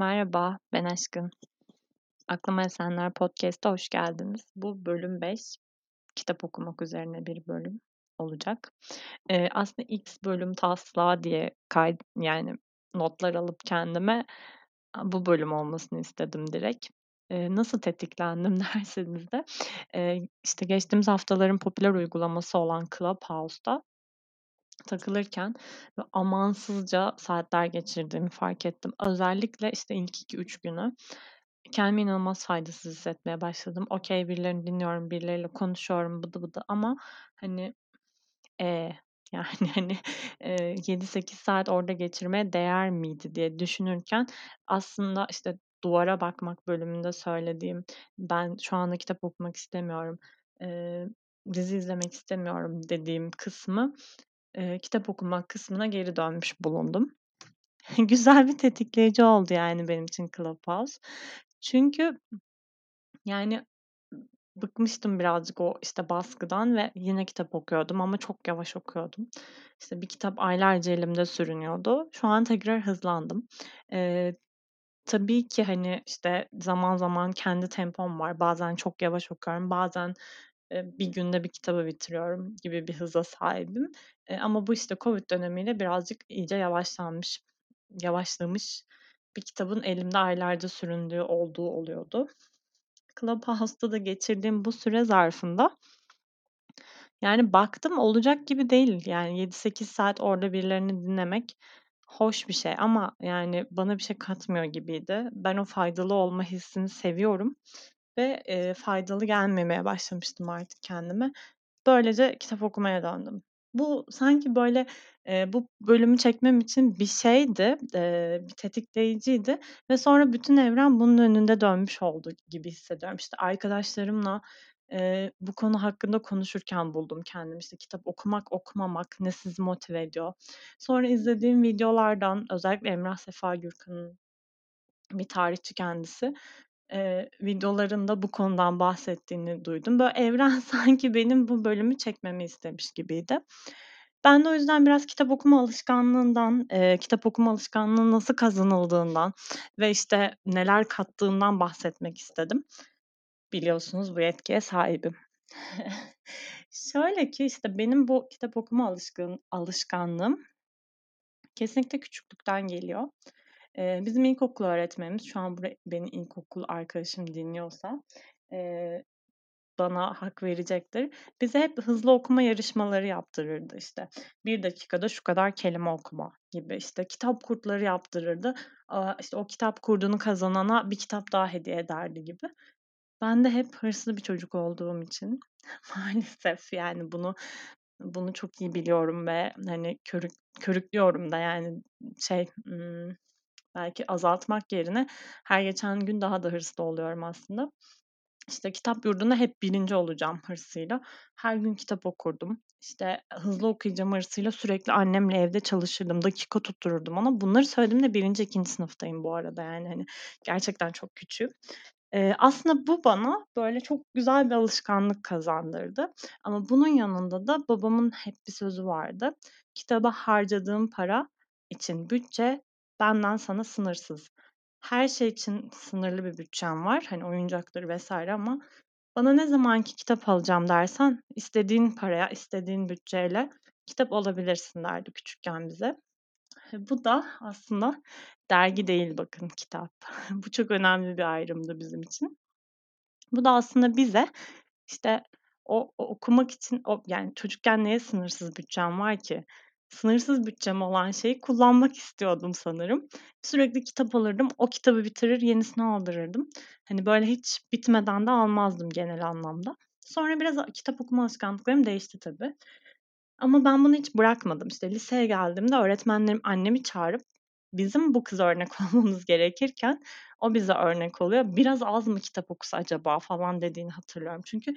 Merhaba, ben Aşkın. Aklıma Esenler Podcast'a hoş geldiniz. Bu bölüm 5, kitap okumak üzerine bir bölüm olacak. Eee, aslında X bölüm taslağı diye kay yani notlar alıp kendime bu bölüm olmasını istedim direkt. Eee, nasıl tetiklendim derseniz de, eee, işte geçtiğimiz haftaların popüler uygulaması olan Clubhouse'da takılırken ve amansızca saatler geçirdiğimi fark ettim. Özellikle işte ilk 2-3 günü kendimi inanılmaz faydasız hissetmeye başladım. Okay, birilerini dinliyorum, birileriyle konuşuyorum, bıdı bıdı ama hani eee, yani hani eee 7-8 saat orada geçirmeye değer miydi diye düşünürken aslında işte duvara bakmak bölümünde söylediğim ben şu anda kitap okumak istemiyorum, eee, dizi izlemek istemiyorum dediğim kısmı Eee, kitap okumak kısmına geri dönmüş bulundum. Güzel bir tetikleyici oldu yani benim için Clubhouse. Çünkü yani bıkmıştım birazcık o işte baskıdan ve yine kitap okuyordum ama çok yavaş okuyordum. İşte bir kitap aylarca elimde sürünüyordu. Şu an tekrar hızlandım. Eee, tabii ki hani işte zaman zaman kendi tempom var. Bazen çok yavaş okuyorum, bazen bir günde bir kitabı bitiriyorum gibi bir hıza sahibim. ama bu işte Covid dönemiyle birazcık iyice yavaşlanmış, yavaşlamış bir kitabın elimde aylarca süründüğü olduğu oluyordu. Clubhouse'da da geçirdiğim bu süre zarfında yani baktım olacak gibi değil. Yani 7-8 saat orada birilerini dinlemek hoş bir şey ama yani bana bir şey katmıyor gibiydi. Ben o faydalı olma hissini seviyorum ve, eee, faydalı gelmemeye başlamıştım artık kendime. Böylece kitap okumaya döndüm. Bu sanki böyle, eee, bu bölümü çekmem için bir şeydi, eee, bir tetikleyiciydi ve sonra bütün evren bunun önünde dönmüş oldu gibi hissediyorum. İşte, arkadaşlarımla, eee, bu konu hakkında konuşurken buldum kendimi. İşte, kitap okumak, okumamak ne sizi motive ediyor? Sonra izlediğim videolardan özellikle Emrah Sefa Gürkan'ın bir tarihçi kendisi eee, videolarında bu konudan bahsettiğini duydum. Böyle evren sanki benim bu bölümü çekmemi istemiş gibiydi. Ben de o yüzden biraz kitap okuma alışkanlığından, eee, kitap okuma alışkanlığı nasıl kazanıldığından ve işte neler kattığından bahsetmek istedim. Biliyorsunuz bu yetkiye sahibim. Şöyle ki işte benim bu kitap okuma alışkın alışkanlığım kesinlikle küçüklükten geliyor. Eee, bizim ilkokul öğretmenimiz, şu an bura beni ilkokul arkadaşım dinliyorsa, bana hak verecektir. Bize hep hızlı okuma yarışmaları yaptırırdı işte. 1 dakikada şu kadar kelime okuma gibi. İşte kitap kurtları yaptırırdı. İşte o kitap kurduğunu kazanana bir kitap daha hediye ederdi gibi. Ben de hep hırslı bir çocuk olduğum için maalesef yani bunu bunu çok iyi biliyorum ve hani körük körüklüyorum da yani şey, ımm Belki azaltmak yerine her geçen gün daha da hırslı oluyorum aslında. İşte kitap yurdunda hep birinci olacağım hırsıyla. Her gün kitap okurdum. İşte hızlı okuyacağım hırsıyla sürekli annemle evde çalışırdım. Dakika tuttururdum ona. Bunları söylediğimde birinci, ikinci sınıftayım bu arada yani hani gerçekten çok küçüğüm. Eee, aslında bu bana böyle çok güzel bir alışkanlık kazandırdı. Ama bunun yanında da babamın hep bir sözü vardı. Kitaba harcadığım para için bütçe benden sana sınırsız. Her şey için sınırlı bir bütçem var. Hani oyuncaktır vesaire ama bana ne zamanki kitap alacağım dersen istediğin paraya, istediğin bütçeyle kitap alabilirsin derdi küçükken bize. Bu da aslında dergi değil bakın kitap. Bu çok önemli bir ayrımdı bizim için. Bu da aslında bize işte o, o okumak için o yani çocukken neye sınırsız bütçem var ki? Sınırsız bütçem olan şeyi kullanmak istiyordum sanırım. Sürekli kitap alırdım. O kitabı bitirir, yenisini aldırırdım. Hani böyle hiç bitmeden de almazdım genel anlamda. Sonra biraz kitap okuma alışkanlıklarım değişti tabii. Ama ben bunu hiç bırakmadım. İşte liseye geldiğimde öğretmenlerim annemi çağırıp bizim bu kıza örnek olmamız gerekirken o bize örnek oluyor. "Biraz az mı kitap okusa acaba?" falan dediğini hatırlıyorum. Çünkü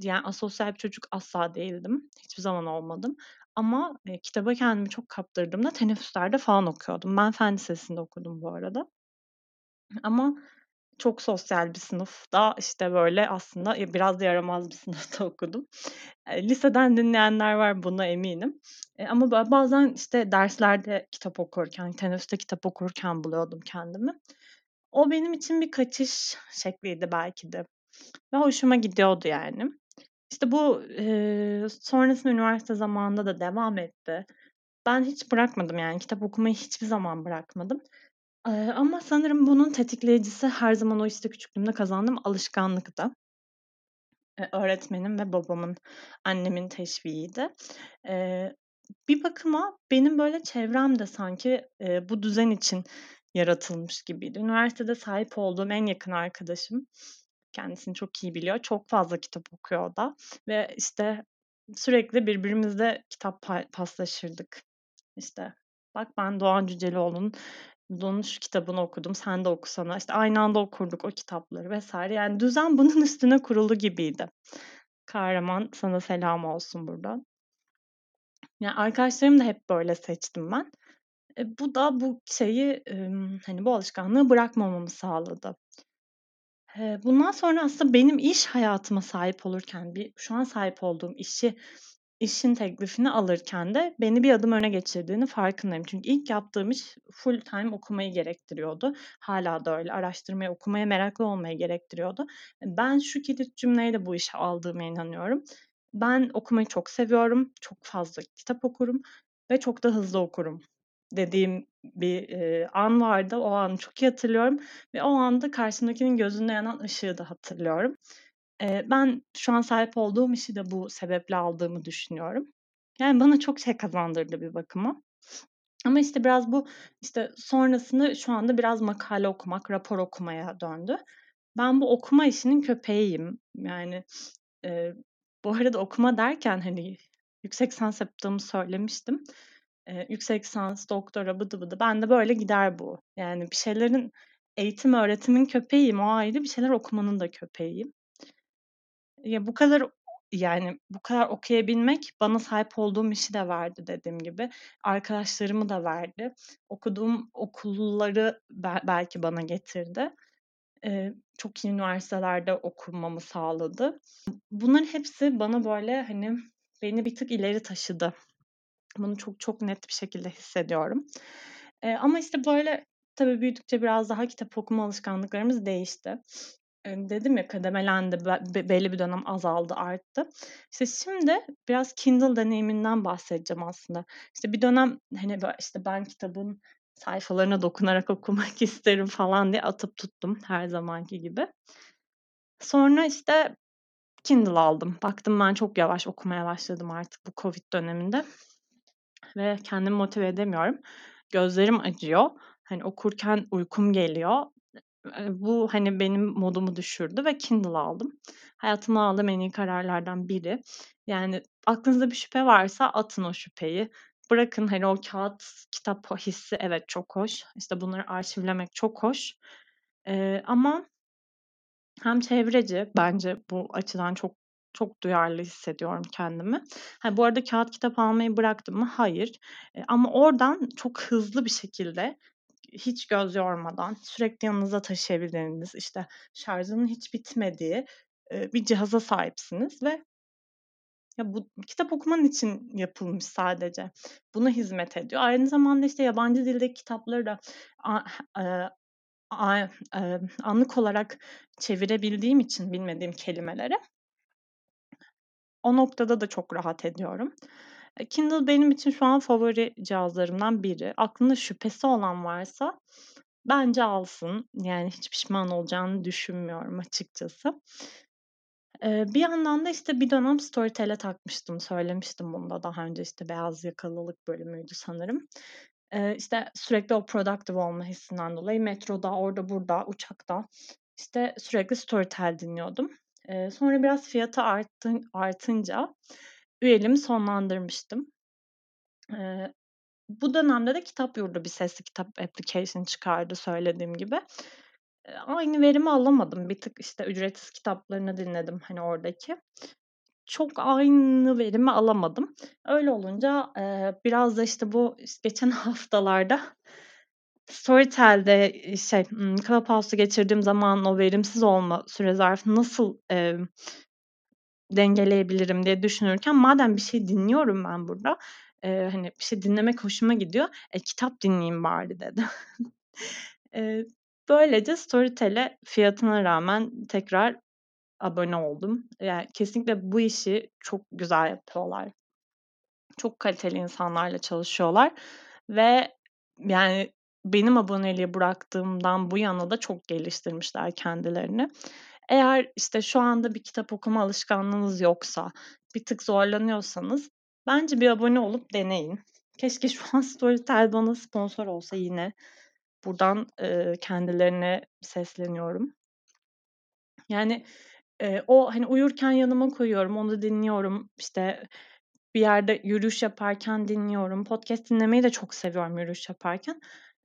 yani asosyal bir çocuk asla değildim. Hiçbir zaman olmadım. Ama, eee, kitaba kendimi çok kaptırdığımda teneffüslerde falan okuyordum. Ben fen lisesinde okudum bu arada. Ama çok sosyal bir sınıfta, işte, böyle, aslında, biraz da yaramaz bir sınıfta okudum. Liseden dinleyenler var, buna eminim. Ama bazen, işte, derslerde kitap okurken, teneffüste kitap okurken buluyordum kendimi. O benim için bir kaçış şekliydi belki de ve hoşuma gidiyordu yani. İşte bu, eee, sonrasında üniversite zamanında da devam etti. Ben hiç bırakmadım yani kitap okumayı hiçbir zaman bırakmadım. Eee, ama sanırım bunun tetikleyicisi her zaman o, işte, küçüklüğümde kazandığım alışkanlıktı. Eee, öğretmenim ve babamın, annemin teşviğiydi. Eee, bir bakıma benim böyle çevrem de sanki, eee, bu düzen için yaratılmış gibiydi. Üniversitede sahip olduğum en yakın arkadaşım, kendisini çok iyi biliyor, çok fazla kitap okuyor o da ve, işte, sürekli birbirimizle kitap paslaşırdık. İşte, "Bak ben Doğan Cüceloğlu'nun bunun şu kitabını okudum, sen de okusana." İşte, aynı anda okurduk o kitapları vs. Yani düzen bunun üstüne kurulu gibiydi. Kahraman, sana selam olsun buradan. Ya, arkadaşlarımı da hep böyle seçtim ben. E, bu da bu şeyi, emm, hani, bu alışkanlığı bırakmamamı sağladı. Bundan sonra aslında benim iş hayatıma sahip olurken, bir şu an sahip olduğum işi işin teklifini alırken de beni bir adım öne geçirdiğini farkındayım. Çünkü ilk yaptığım iş full time okumayı gerektiriyordu. Hâlâ da öyle. Araştırmaya, okumaya meraklı olmayı gerektiriyordu. Ben şu kilit cümleyle bu işe aldığıma inanıyorum. Ben okumayı çok seviyorum, çok fazla kitap okurum ve çok da hızlı okurum dediğim bir, eee, an vardı. O anı çok iyi hatırlıyorum ve o anda karşımdakinin gözünde yanan ışığı da hatırlıyorum. Eee, ben şu an sahip olduğum işi de bu sebeple aldığımı düşünüyorum. Yani bana çok şey kazandırdı bir bakıma. Ama, işte, biraz bu, işte, sonrasında şu anda biraz makale okumak, rapor okumaya döndü. Ben bu okuma işinin köpeğiyim. Yani, eee, bu arada okuma derken, hani, yüksek lisans yaptığımı söylemiştim. Eee, yüksek lisans, doktora, bıdı bıdı bende böyle gider bu. Yani bir şeylerin eğitim öğretimin köpeğiyim, o ayrı. Bir şeyler okumanın da köpeğiyim. Ya, bu kadar yani bu kadar okuyabilmek bana sahip olduğum işi de verdi dediğim gibi. Arkadaşlarımı da verdi. Okuduğum okulları bel belki bana getirdi. Eee, çok iyi üniversitelerde okumamı sağladı. Bunların hepsi bana böyle, hani, beni bir tık ileri taşıdı. Bunu çok çok net bir şekilde hissediyorum. Eee, ama, işte, böyle, tabii büyüdükçe biraz daha kitap okuma alışkanlıklarımız değişti. Eee, dedim ya kademelendi, be be belli bir dönem azaldı, arttı. İşte, şimdi biraz Kindle deneyiminden bahsedeceğim aslında. İşte, bir dönem, hani, işte, ben kitabın sayfalarına dokunarak okumak isterim falan diye atıp tuttum her zamanki gibi. Sonra, işte, Kindle aldım. Baktım ben çok yavaş okumaya başladım artık bu COVID döneminde ve kendimi motive edemiyorum. Gözlerim acıyor. Hani, okurken uykum geliyor. Bu, hani, benim modumu düşürdü ve Kindle aldım. Hayatımda aldığım en iyi kararlardan biri. Yani aklınızda bir şüphe varsa atın o şüpheyi. Bırakın, hani, o kağıt kitap hissi evet çok hoş. İşte, bunları arşivlemek çok hoş. Eee, ama hem çevreci, bence bu açıdan çok çok duyarlı hissediyorum kendimi. Ha, bu arada kağıt kitap almayı bıraktım mı? Hayır. Eee, ama oradan çok hızlı bir şekilde, hiç göz yormadan, sürekli yanınızda taşıyabildiğiniz, işte, şarjının hiç bitmediği, eee, bir cihaza sahipsiniz ve ya, bu kitap okuman için yapılmış sadece. Buna hizmet ediyor. Aynı zamanda, işte, yabancı dildeki kitapları da a eee, a eee, anlık olarak çevirebildiğim için bilmediğim kelimeleri o noktada da çok rahat ediyorum. Eee, Kindle benim için şu an favori cihazlarımdan biri. Aklında şüphesi olan varsa bence alsın. Yani hiç pişman olacağını düşünmüyorum açıkçası. Eee, bir yandan da, işte, bir dönem Storytel'e takmıştım. Söylemiştim bunu da daha önce. İşte, beyaz yakalılık bölümüydü sanırım. Eee, işte, sürekli o productive olma hissinden dolayı metroda, orada burada, uçakta, işte, sürekli Storytel dinliyordum. Sonra biraz fiyatı arttı artınca üyeliğimi sonlandırmıştım. Bu dönemde de Kitapyurdu bir sesli kitap application çıkardı söylediğim gibi. Aynı verimi alamadım. Bir tık, işte, ücretsiz kitaplarını dinledim, hani, oradaki. Çok aynı verimi alamadım. Öyle olunca, biraz da, işte, bu geçen haftalarda Storytel'de, eee, şey, ımm, Clubhouse'da geçirdiğim zamanın o verimsiz olma süre zarfını nasıl, emm, dengeleyebilirim diye düşünürken madem bir şey dinliyorum ben burada, eee, hani, bir şey dinlemek hoşuma gidiyor, e, kitap dinleyeyim bari dedim. Eee, Böylece Storytel'e fiyatına rağmen tekrar abone oldum. Yani kesinlikle bu işi çok güzel yapıyorlar. Çok kaliteli insanlarla çalışıyorlar ve yani benim aboneliği bıraktığımdan bu yana da çok geliştirmişler kendilerini. Eğer işte şu anda bir kitap okuma alışkanlığınız yoksa, bir tık zorlanıyorsanız bence bir abone olup deneyin. Keşke şu an Storytel bana sponsor olsa yine. Buradan e, kendilerine sesleniyorum. Yani e, o hani uyurken yanıma koyuyorum, onu dinliyorum. İşte bir yerde yürüyüş yaparken dinliyorum. Podcast dinlemeyi de çok seviyorum yürüyüş yaparken.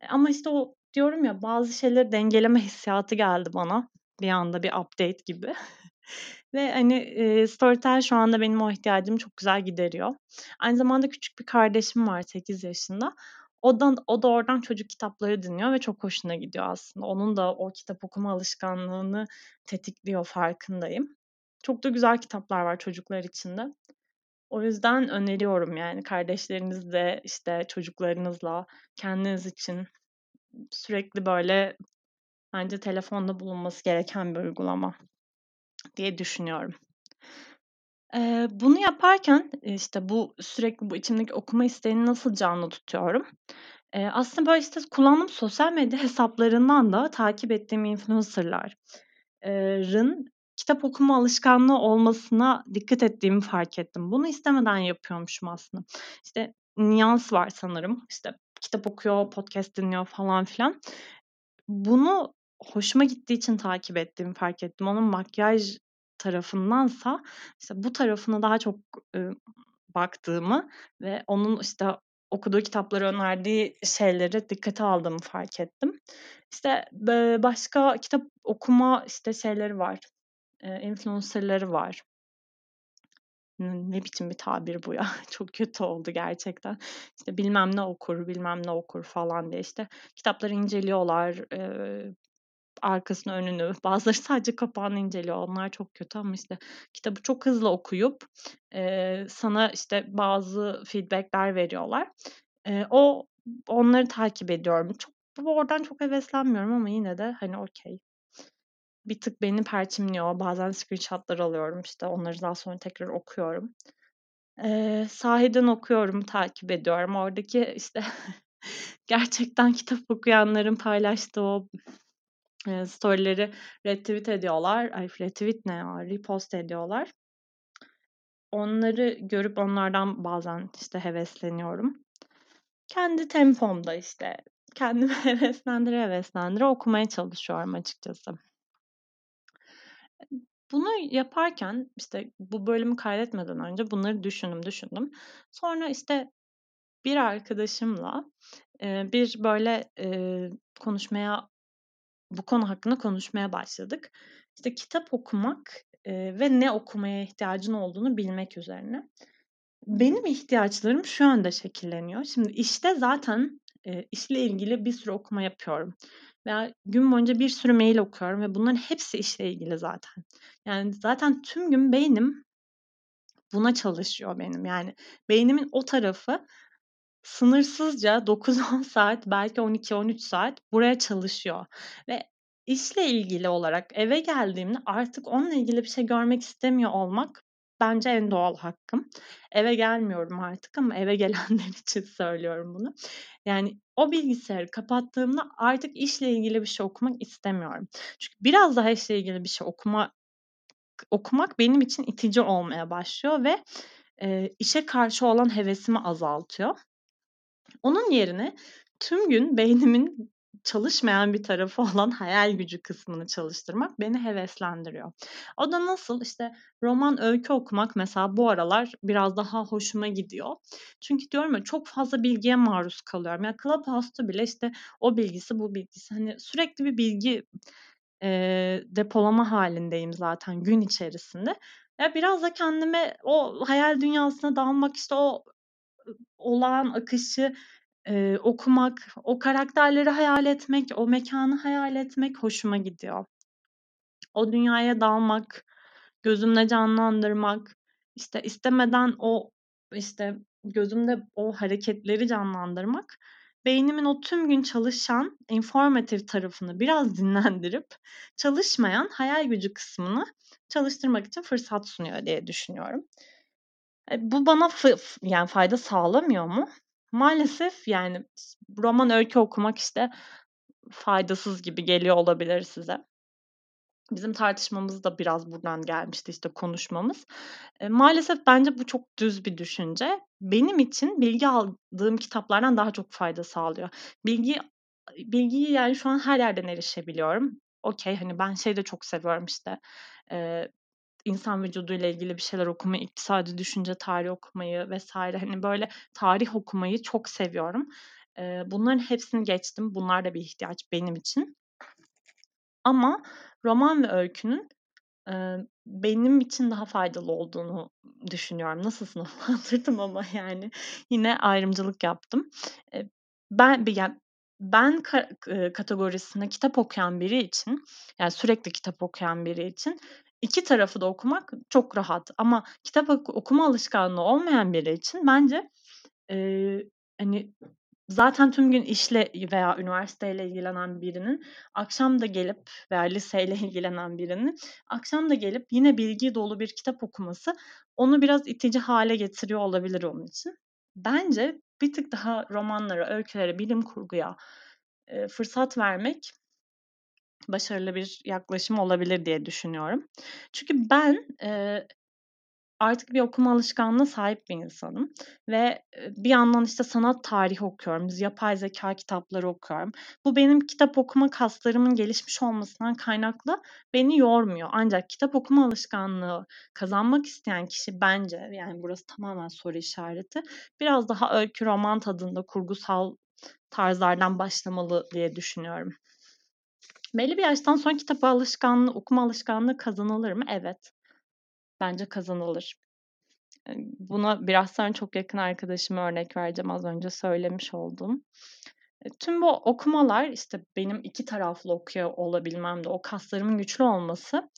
Ama işte o diyorum ya bazı şeyleri dengeleme hissiyatı geldi bana. Bir anda bir update gibi. Ve hani e, Storytel şu anda benim o ihtiyacımı çok güzel gideriyor. Aynı zamanda küçük bir kardeşim var 8 yaşında. O da, o da oradan çocuk kitapları dinliyor ve çok hoşuna gidiyor aslında. Onun da o kitap okuma alışkanlığını tetikliyor farkındayım. Çok da güzel kitaplar var çocuklar için de. O yüzden öneriyorum yani kardeşlerinizle işte çocuklarınızla kendiniz için sürekli böyle bence telefonda bulunması gereken bir uygulama diye düşünüyorum. Ee, bunu yaparken işte bu sürekli bu içimdeki okuma isteğini nasıl canlı tutuyorum? Ee, aslında böyle işte kullandığım sosyal medya hesaplarından da takip ettiğim influencer'ların kitap okuma alışkanlığı olmasına dikkat ettiğimi fark ettim. Bunu istemeden yapıyormuşum aslında. İşte Niyans var sanırım. İşte kitap okuyor, podcast dinliyor falan filan. Bunu hoşuma gittiği için takip ettiğimi fark ettim. Onun makyaj tarafındansa işte bu tarafına daha çok e, baktığımı ve onun işte okuduğu kitapları önerdiği şeyleri dikkate aldığımı fark ettim. İşte başka kitap okuma işte şeyleri var. E, influencerları var. Ne biçim bir tabir bu ya. Çok kötü oldu gerçekten. İşte bilmem ne okur, bilmem ne okur falan diye işte kitapları inceliyorlar. Arkasını önünü bazıları sadece kapağını inceliyor onlar çok kötü ama işte kitabı çok hızlı okuyup sana işte bazı feedbackler veriyorlar. O onları takip ediyorum. Çok oradan çok heveslenmiyorum ama yine de hani okey. Bir tık beni perçimliyor. Bazen screenshotlar alıyorum işte onları daha sonra tekrar okuyorum. Ee, sahiden okuyorum, takip ediyorum. Oradaki işte gerçekten kitap okuyanların paylaştığı o e, storyleri retweet ediyorlar. Ay retweet ne ya? Repost ediyorlar. Onları görüp onlardan bazen işte hevesleniyorum. Kendi tempomda işte kendimi heveslendire heveslendire okumaya çalışıyorum açıkçası. Bunu yaparken işte bu bölümü kaydetmeden önce bunları düşündüm düşündüm. Sonra işte bir arkadaşımla e, bir böyle e, konuşmaya bu konu hakkında konuşmaya başladık. İşte kitap okumak e, ve ne okumaya ihtiyacın olduğunu bilmek üzerine. Benim ihtiyaçlarım şu anda şekilleniyor. Şimdi işte zaten e, işle ilgili bir sürü okuma yapıyorum. Veya gün boyunca bir sürü mail okuyorum ve bunların hepsi işle ilgili zaten. Yani zaten tüm gün beynim buna çalışıyor benim. Yani beynimin o tarafı sınırsızca 9-10 saat belki 12-13 saat buraya çalışıyor. Ve işle ilgili olarak eve geldiğimde artık onunla ilgili bir şey görmek istemiyor olmak bence en doğal hakkım. Eve gelmiyorum artık ama eve gelenler için söylüyorum bunu. Yani o bilgisayarı kapattığımda artık işle ilgili bir şey okumak istemiyorum. Çünkü biraz daha işle ilgili bir şey okuma okumak benim için itici olmaya başlıyor ve e, işe karşı olan hevesimi azaltıyor. Onun yerine tüm gün beynimin çalışmayan bir tarafı olan hayal gücü kısmını çalıştırmak beni heveslendiriyor. O da nasıl? İşte roman öykü okumak mesela bu aralar biraz daha hoşuma gidiyor. Çünkü diyorum ya çok fazla bilgiye maruz kalıyorum. Ya yani Clubhouse'da bile işte o bilgisi bu bilgisi. Hani sürekli bir bilgi e, depolama halindeyim zaten gün içerisinde. Ya biraz da kendime o hayal dünyasına dalmak işte o olağan akışı Eee, okumak, o karakterleri hayal etmek, o mekânı hayal etmek hoşuma gidiyor. O dünyaya dalmak, gözümde canlandırmak, işte, istemeden o, işte, gözümde o hareketleri canlandırmak beynimin o tüm gün çalışan informatif tarafını biraz dinlendirip çalışmayan hayal gücü kısmını çalıştırmak için fırsat sunuyor diye düşünüyorum. E, bu bana fı yani fayda sağlamıyor mu? Maalesef yani roman, öykü okumak, işte, faydasız gibi geliyor olabilir size. Bizim tartışmamız da biraz buradan gelmişti, işte, konuşmamız. Eee, maalesef bence bu çok düz bir düşünce. Benim için bilgi aldığım kitaplardan daha çok fayda sağlıyor. Bilgi bilgiyi, yani, şu an her yerden erişebiliyorum. Okay, hani, ben şeyi de çok seviyorum, işte, eee, insan vücuduyla ilgili bir şeyler okumayı, iktisadi düşünce tarihi okumayı vs. hani, böyle tarih okumayı çok seviyorum. Eee, bunların hepsini geçtim. Bunlar da bir ihtiyaç benim için. Ama roman ve öykünün, eee, benim için daha faydalı olduğunu düşünüyorum. Nasıl sınıflandırdım ama yani yine ayrımcılık yaptım. Eee, ben yani ben kategorisinde kitap okuyan biri için, yani sürekli kitap okuyan biri için 2 tarafı da okumak çok rahat ama kitap oku okuma alışkanlığı olmayan biri için bence, eee, hani, zaten tüm gün işle veya üniversiteyle ilgilenen birinin akşam da gelip veya liseyle ilgilenen birinin akşam da gelip yine bilgi dolu bir kitap okuması onu biraz itici hâle getiriyor olabilir onun için. Bence bir tık daha romanlara, öykülere, bilim kurguya, eee, fırsat vermek başarılı bir yaklaşım olabilir diye düşünüyorum. Çünkü ben, eee, artık bir okuma alışkanlığına sahip bir insanım ve, bir yandan, işte, sanat tarihi okuyorum, yapay zekâ kitapları okuyorum. Bu benim kitap okuma kaslarımın gelişmiş olmasından kaynaklı beni yormuyor. Ancak kitap okuma alışkanlığı kazanmak isteyen kişi bence, yani burası tamamen soru işareti, biraz daha öykü, roman tadında kurgusal tarzlardan başlamalı diye düşünüyorum. Belli bir yaştan sonra kitap alışkanlığı, okuma alışkanlığı kazanılır mı? Evet. Bence kazanılır. Buna biraz sonra çok yakın arkadaşıma örnek vereceğim, az önce söylemiş olduğum. Tüm bu okumalar, işte, benim 2 taraflı okuyor olabilmem de, o kaslarımın güçlü olması,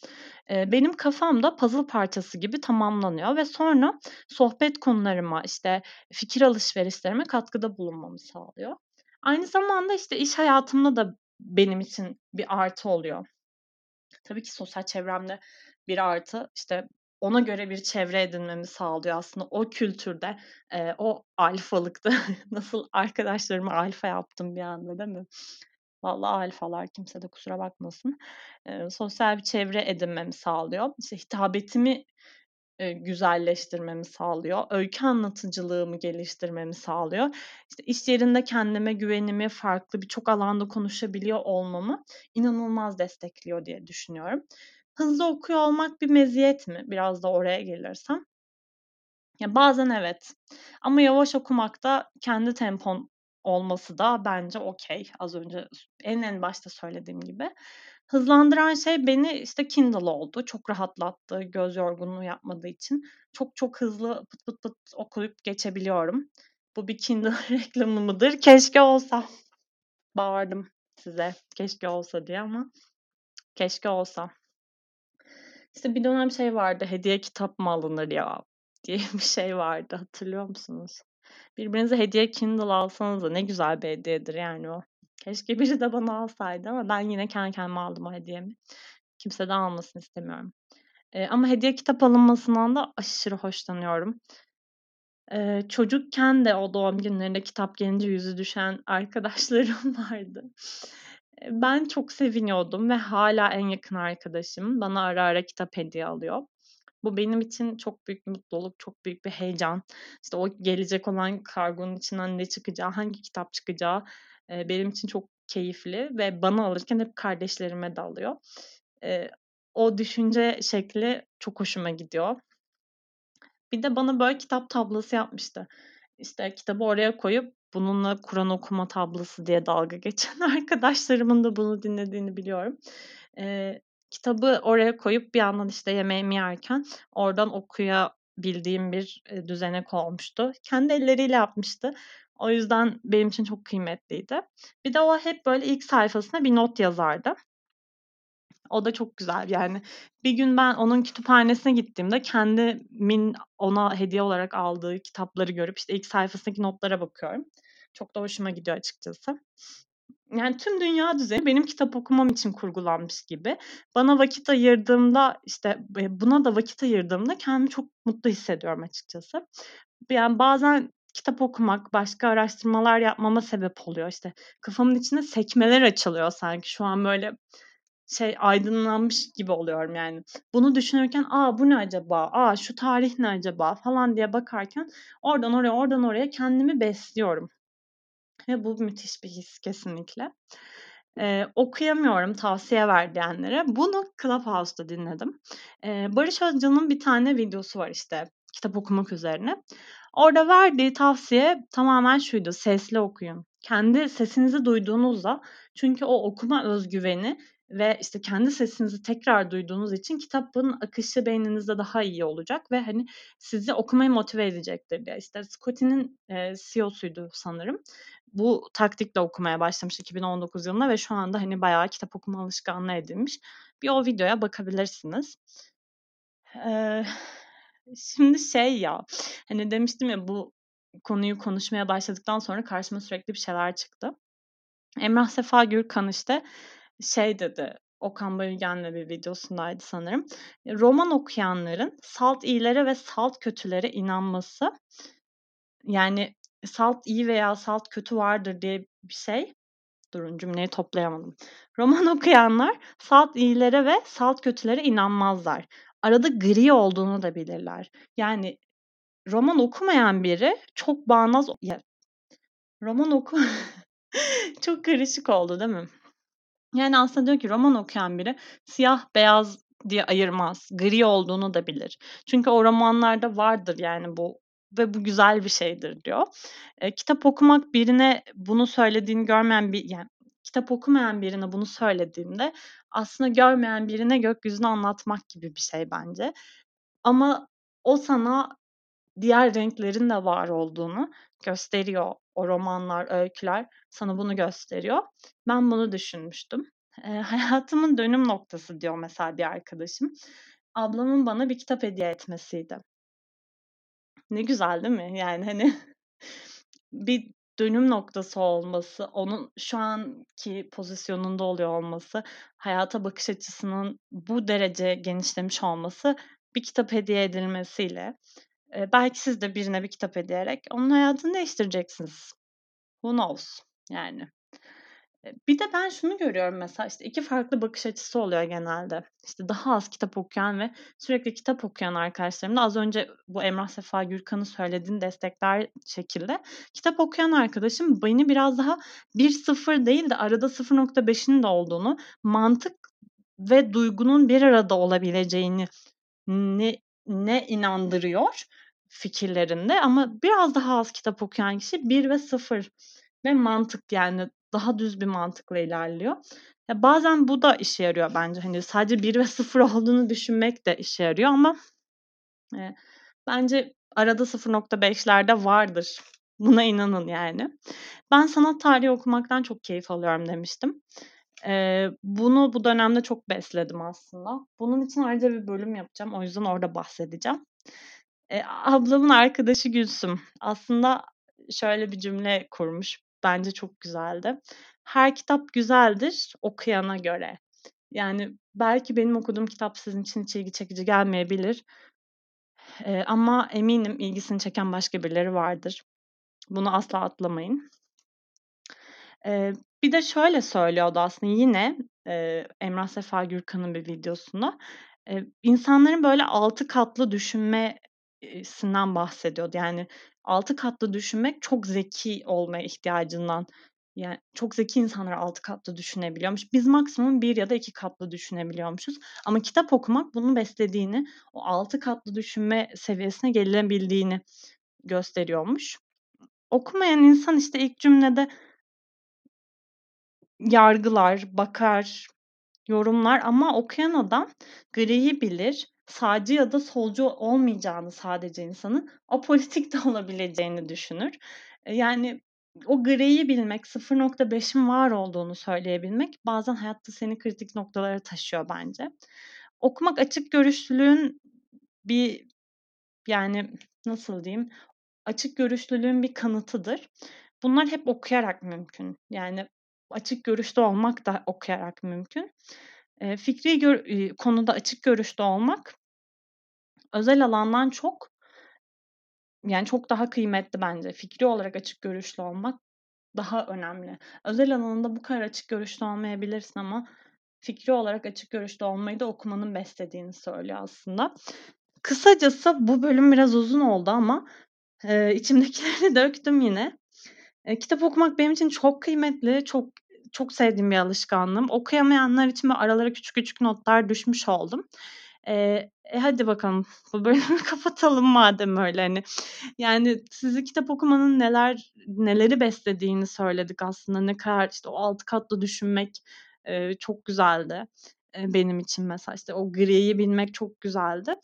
benim kafamda puzzle parçası gibi tamamlanıyor ve sonra sohbet konularıma, işte, fikir alışverişlerime katkıda bulunmamı sağlıyor. Aynı zamanda, işte, iş hayatımda da benim için bir artı oluyor. Tabii ki sosyal çevremde bir artı, işte, ona göre bir çevre edinmemi sağlıyor aslında. O kültürde, eee, o alfalıkta nasıl arkadaşlarımı alfa yaptım bir anda, değil mi? Vallahi alfalar, kimse de kusura bakmasın. Eee, sosyal bir çevre edinmemi sağlıyor. İşte, hitabetimi, eee, güzelleştirmemi sağlıyor. Öykü anlatıcılığımı geliştirmemi sağlıyor. İşte, iş yerinde kendime güvenimi, farklı birçok alanda konuşabiliyor olmamı inanılmaz destekliyor diye düşünüyorum. Hızlı okuyor olmak bir meziyet mi? Biraz da oraya gelirsem. Ya, bazen evet ama yavaş okumak da kendi tempon olması da bence okay. Az önce en en başta söylediğim gibi. Hızlandıran şey beni, işte, Kindle oldu. Çok rahatlattı göz yorgunluğu yapmadığı için. Çok çok hızlı pıt pıt pıt okuyup geçebiliyorum. Bu bir Kindle reklamı mıdır? Keşke olsa. Bağırdım size keşke olsa diye ama keşke olsa. İşte, bir dönem şey vardı, hediye kitap mı alınır ya diye bir şey vardı. Hatırlıyor musunuz? Birbirinize hediye Kindle alsanıza ne güzel bir hediyedir yani o. Keşke biri de bana alsaydı ama ben yine kendi kendime aldım o hediyemi. Kimse de almasını istemiyorum. Eee, ama hediye kitap alınmasından da aşırı hoşlanıyorum. Eee, çocukken de o doğum günlerinde kitap gelince yüzü düşen arkadaşlarım vardı. Eee, ben çok seviniyordum ve hâlâ en yakın arkadaşım. Bana ara ara kitap hediye alıyor. Bu benim için çok büyük bir mutluluk, çok büyük bir heyecan. İşte, o gelecek olan kargonun içinden ne çıkacağı, hangi kitap çıkacağı, eee, benim için çok keyifli ve bana alırken hep kardeşlerime de alıyor. Eee, o düşünce şekli çok hoşuma gidiyor. Bir de bana böyle kitap tablası yapmıştı. İşte, kitabı oraya koyup bununla Kur'an okuma tablası diye dalga geçen arkadaşlarımın da bunu dinlediğini biliyorum. Eee, kitabı oraya koyup bir yandan, işte, yemeğimi yerken oradan okuyabildiğim bir, eee, düzenek olmuştu. Kendi elleriyle yapmıştı. O yüzden benim için çok kıymetliydi. Bir de o hep böyle ilk sayfasına bir not yazardı. O da çok güzel. Yani bir gün ben onun kütüphanesine gittiğimde kendimin ona hediye olarak aldığı kitapları görüp, işte, ilk sayfasındaki notlara bakıyorum. Çok da hoşuma gidiyor açıkçası. Yani tüm dünya düzeni benim kitap okumam için kurgulanmış gibi. Bana vakit ayırdığımda işte buna da vakit ayırdığımda kendimi çok mutlu hissediyorum açıkçası. Yani bazen kitap okumak, başka araştırmalar yapmama sebep oluyor. İşte kafamın içinde sekmeler açılıyor sanki. Şu an böyle şey aydınlanmış gibi oluyorum yani. Bunu düşünürken aa bu ne acaba? Aa şu tarih ne acaba? falan diye bakarken oradan oraya oradan oraya kendimi besliyorum. Ve bu müthiş bir his kesinlikle. Ee, okuyamıyorum tavsiye ver diyenlere. Bunu Clubhouse'da dinledim. Ee, Barış Özcan'ın bir tane videosu var işte kitap okumak üzerine. Orada verdiği tavsiye tamamen şuydu. Sesli okuyun. Kendi sesinizi duyduğunuzda çünkü o okuma özgüveni ve işte kendi sesinizi tekrar duyduğunuz için kitabın akışı beyninizde daha iyi olacak ve hani sizi okumaya motive edecektir diye. İşte Scotty'nin e, CEO'suydu sanırım. Bu taktikle okumaya başlamış 2019 yılında ve şu anda hani bayağı kitap okuma alışkanlığı edinmiş. Bir o videoya bakabilirsiniz. Ee, şimdi şey ya hani demiştim ya bu konuyu konuşmaya başladıktan sonra karşıma sürekli bir şeyler çıktı. Emrah Sefa Gürkan işte şey dedi Okan Bayülgen'le bir videosundaydı sanırım. Roman okuyanların salt iyilere ve salt kötülere inanması yani salt iyi veya salt kötü vardır diye bir şey. Durun cümleyi toplayamadım. Roman okuyanlar salt iyilere ve salt kötülere inanmazlar. Arada gri olduğunu da bilirler. Yani roman okumayan biri çok bağnaz ya, roman oku çok karışık oldu değil mi? Yani aslında diyor ki roman okuyan biri siyah beyaz diye ayırmaz. Gri olduğunu da bilir. Çünkü o romanlarda vardır yani bu ve bu güzel bir şeydir diyor. E, kitap okumak birine bunu söylediğini görmeyen bir yani kitap okumayan birine bunu söylediğimde aslında görmeyen birine gökyüzünü anlatmak gibi bir şey bence. Ama o sana diğer renklerin de var olduğunu gösteriyor. O romanlar, öyküler sana bunu gösteriyor. Ben bunu düşünmüştüm. E, hayatımın dönüm noktası diyor mesela bir arkadaşım. Ablamın bana bir kitap hediye etmesiydi. Ne güzel değil mi? Yani hani bir dönüm noktası olması, onun şu anki pozisyonunda oluyor olması, hayata bakış açısının bu derece genişlemiş olması bir kitap hediye edilmesiyle e, belki siz de birine bir kitap hediyerek onun hayatını değiştireceksiniz. Who knows yani. Bir de ben şunu görüyorum mesela işte iki farklı bakış açısı oluyor genelde. İşte daha az kitap okuyan ve sürekli kitap okuyan arkadaşlarım da az önce bu Emrah Sefa Gürkan'ın söylediğini destekler şekilde kitap okuyan arkadaşım beni biraz daha 1-0 değil de arada 0.5'in de olduğunu, mantık ve duygunun bir arada olabileceğini ne, ne inandırıyor fikirlerinde ama biraz daha az kitap okuyan kişi 1 ve 0 ve mantık yani daha düz bir mantıkla ilerliyor. Ya bazen bu da işe yarıyor bence. Hani sadece 1 ve 0 olduğunu düşünmek de işe yarıyor ama e, bence arada 0.5'lerde vardır. Buna inanın yani. Ben sanat tarihi okumaktan çok keyif alıyorum demiştim. Ee, bunu bu dönemde çok besledim aslında. Bunun için ayrıca bir bölüm yapacağım. O yüzden orada bahsedeceğim. Ee, ablamın arkadaşı Gülsüm. Aslında şöyle bir cümle kurmuş bence çok güzeldi. Her kitap güzeldir okuyana göre. Yani belki benim okuduğum kitap sizin için hiç ilgi çekici gelmeyebilir. Ee, ama eminim ilgisini çeken başka birileri vardır. Bunu asla atlamayın. Ee, bir de şöyle söylüyordu aslında yine e, Emrah Sefa Gürkan'ın bir videosunda. E, insanların böyle altı katlı düşünmesinden bahsediyordu. Yani altı katlı düşünmek çok zeki olmaya ihtiyacından yani çok zeki insanlar altı katlı düşünebiliyormuş. Biz maksimum bir ya da iki katlı düşünebiliyormuşuz. Ama kitap okumak bunu beslediğini, o altı katlı düşünme seviyesine gelebildiğini gösteriyormuş. Okumayan insan işte ilk cümlede yargılar, bakar, yorumlar ama okuyan adam griyi bilir, sağcı ya da solcu olmayacağını sadece insanın apolitik de olabileceğini düşünür. E, yani o griyi bilmek, 0.5'in var olduğunu söyleyebilmek bazen hayatta seni kritik noktalara taşıyor bence. Okumak açık görüşlülüğün bir yani nasıl diyeyim açık görüşlülüğün bir kanıtıdır. bunlar hep okuyarak mümkün. Yani açık görüşte olmak da okuyarak mümkün. Fikri gör konuda açık görüşte olmak özel alandan çok yani çok daha kıymetli bence. Fikri olarak açık görüşlü olmak daha önemli. Özel alanında bu kadar açık görüşlü olmayabilirsin ama fikri olarak açık görüşlü olmayı da okumanın beslediğini söylüyor aslında. Kısacası bu bölüm biraz uzun oldu ama, eee, içimdekileri döktüm yine. Eee, kitap okumak benim için çok kıymetli, çok çok sevdiğim bir alışkanlığım. Okuyamayanlar için böyle aralara küçük küçük notlar düşmüş oldum. Eee, e, hadi bakalım bu bölümü kapatalım madem öyle hani. Yani sizi kitap okumanın neler neleri beslediğini söyledik aslında. Ne kadar işte o alt katlı düşünmek, eee, çok güzeldi, eee, benim için mesela. İşte o griyi bilmek çok güzeldi.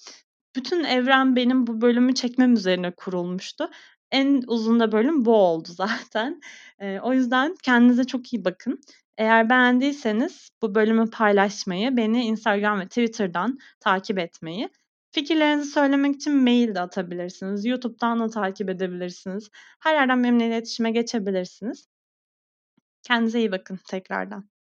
Bütün evren benim bu bölümü çekmem üzerine kurulmuştu. En uzun da bölüm bu oldu zaten. Eee, o yüzden kendinize çok iyi bakın. Eğer beğendiyseniz bu bölümü paylaşmayı, beni Instagram ve Twitter'dan takip etmeyi, fikirlerinizi söylemek için mail de atabilirsiniz. YouTube'dan da takip edebilirsiniz. Her yerden benimle iletişime geçebilirsiniz. Kendinize iyi bakın tekrardan.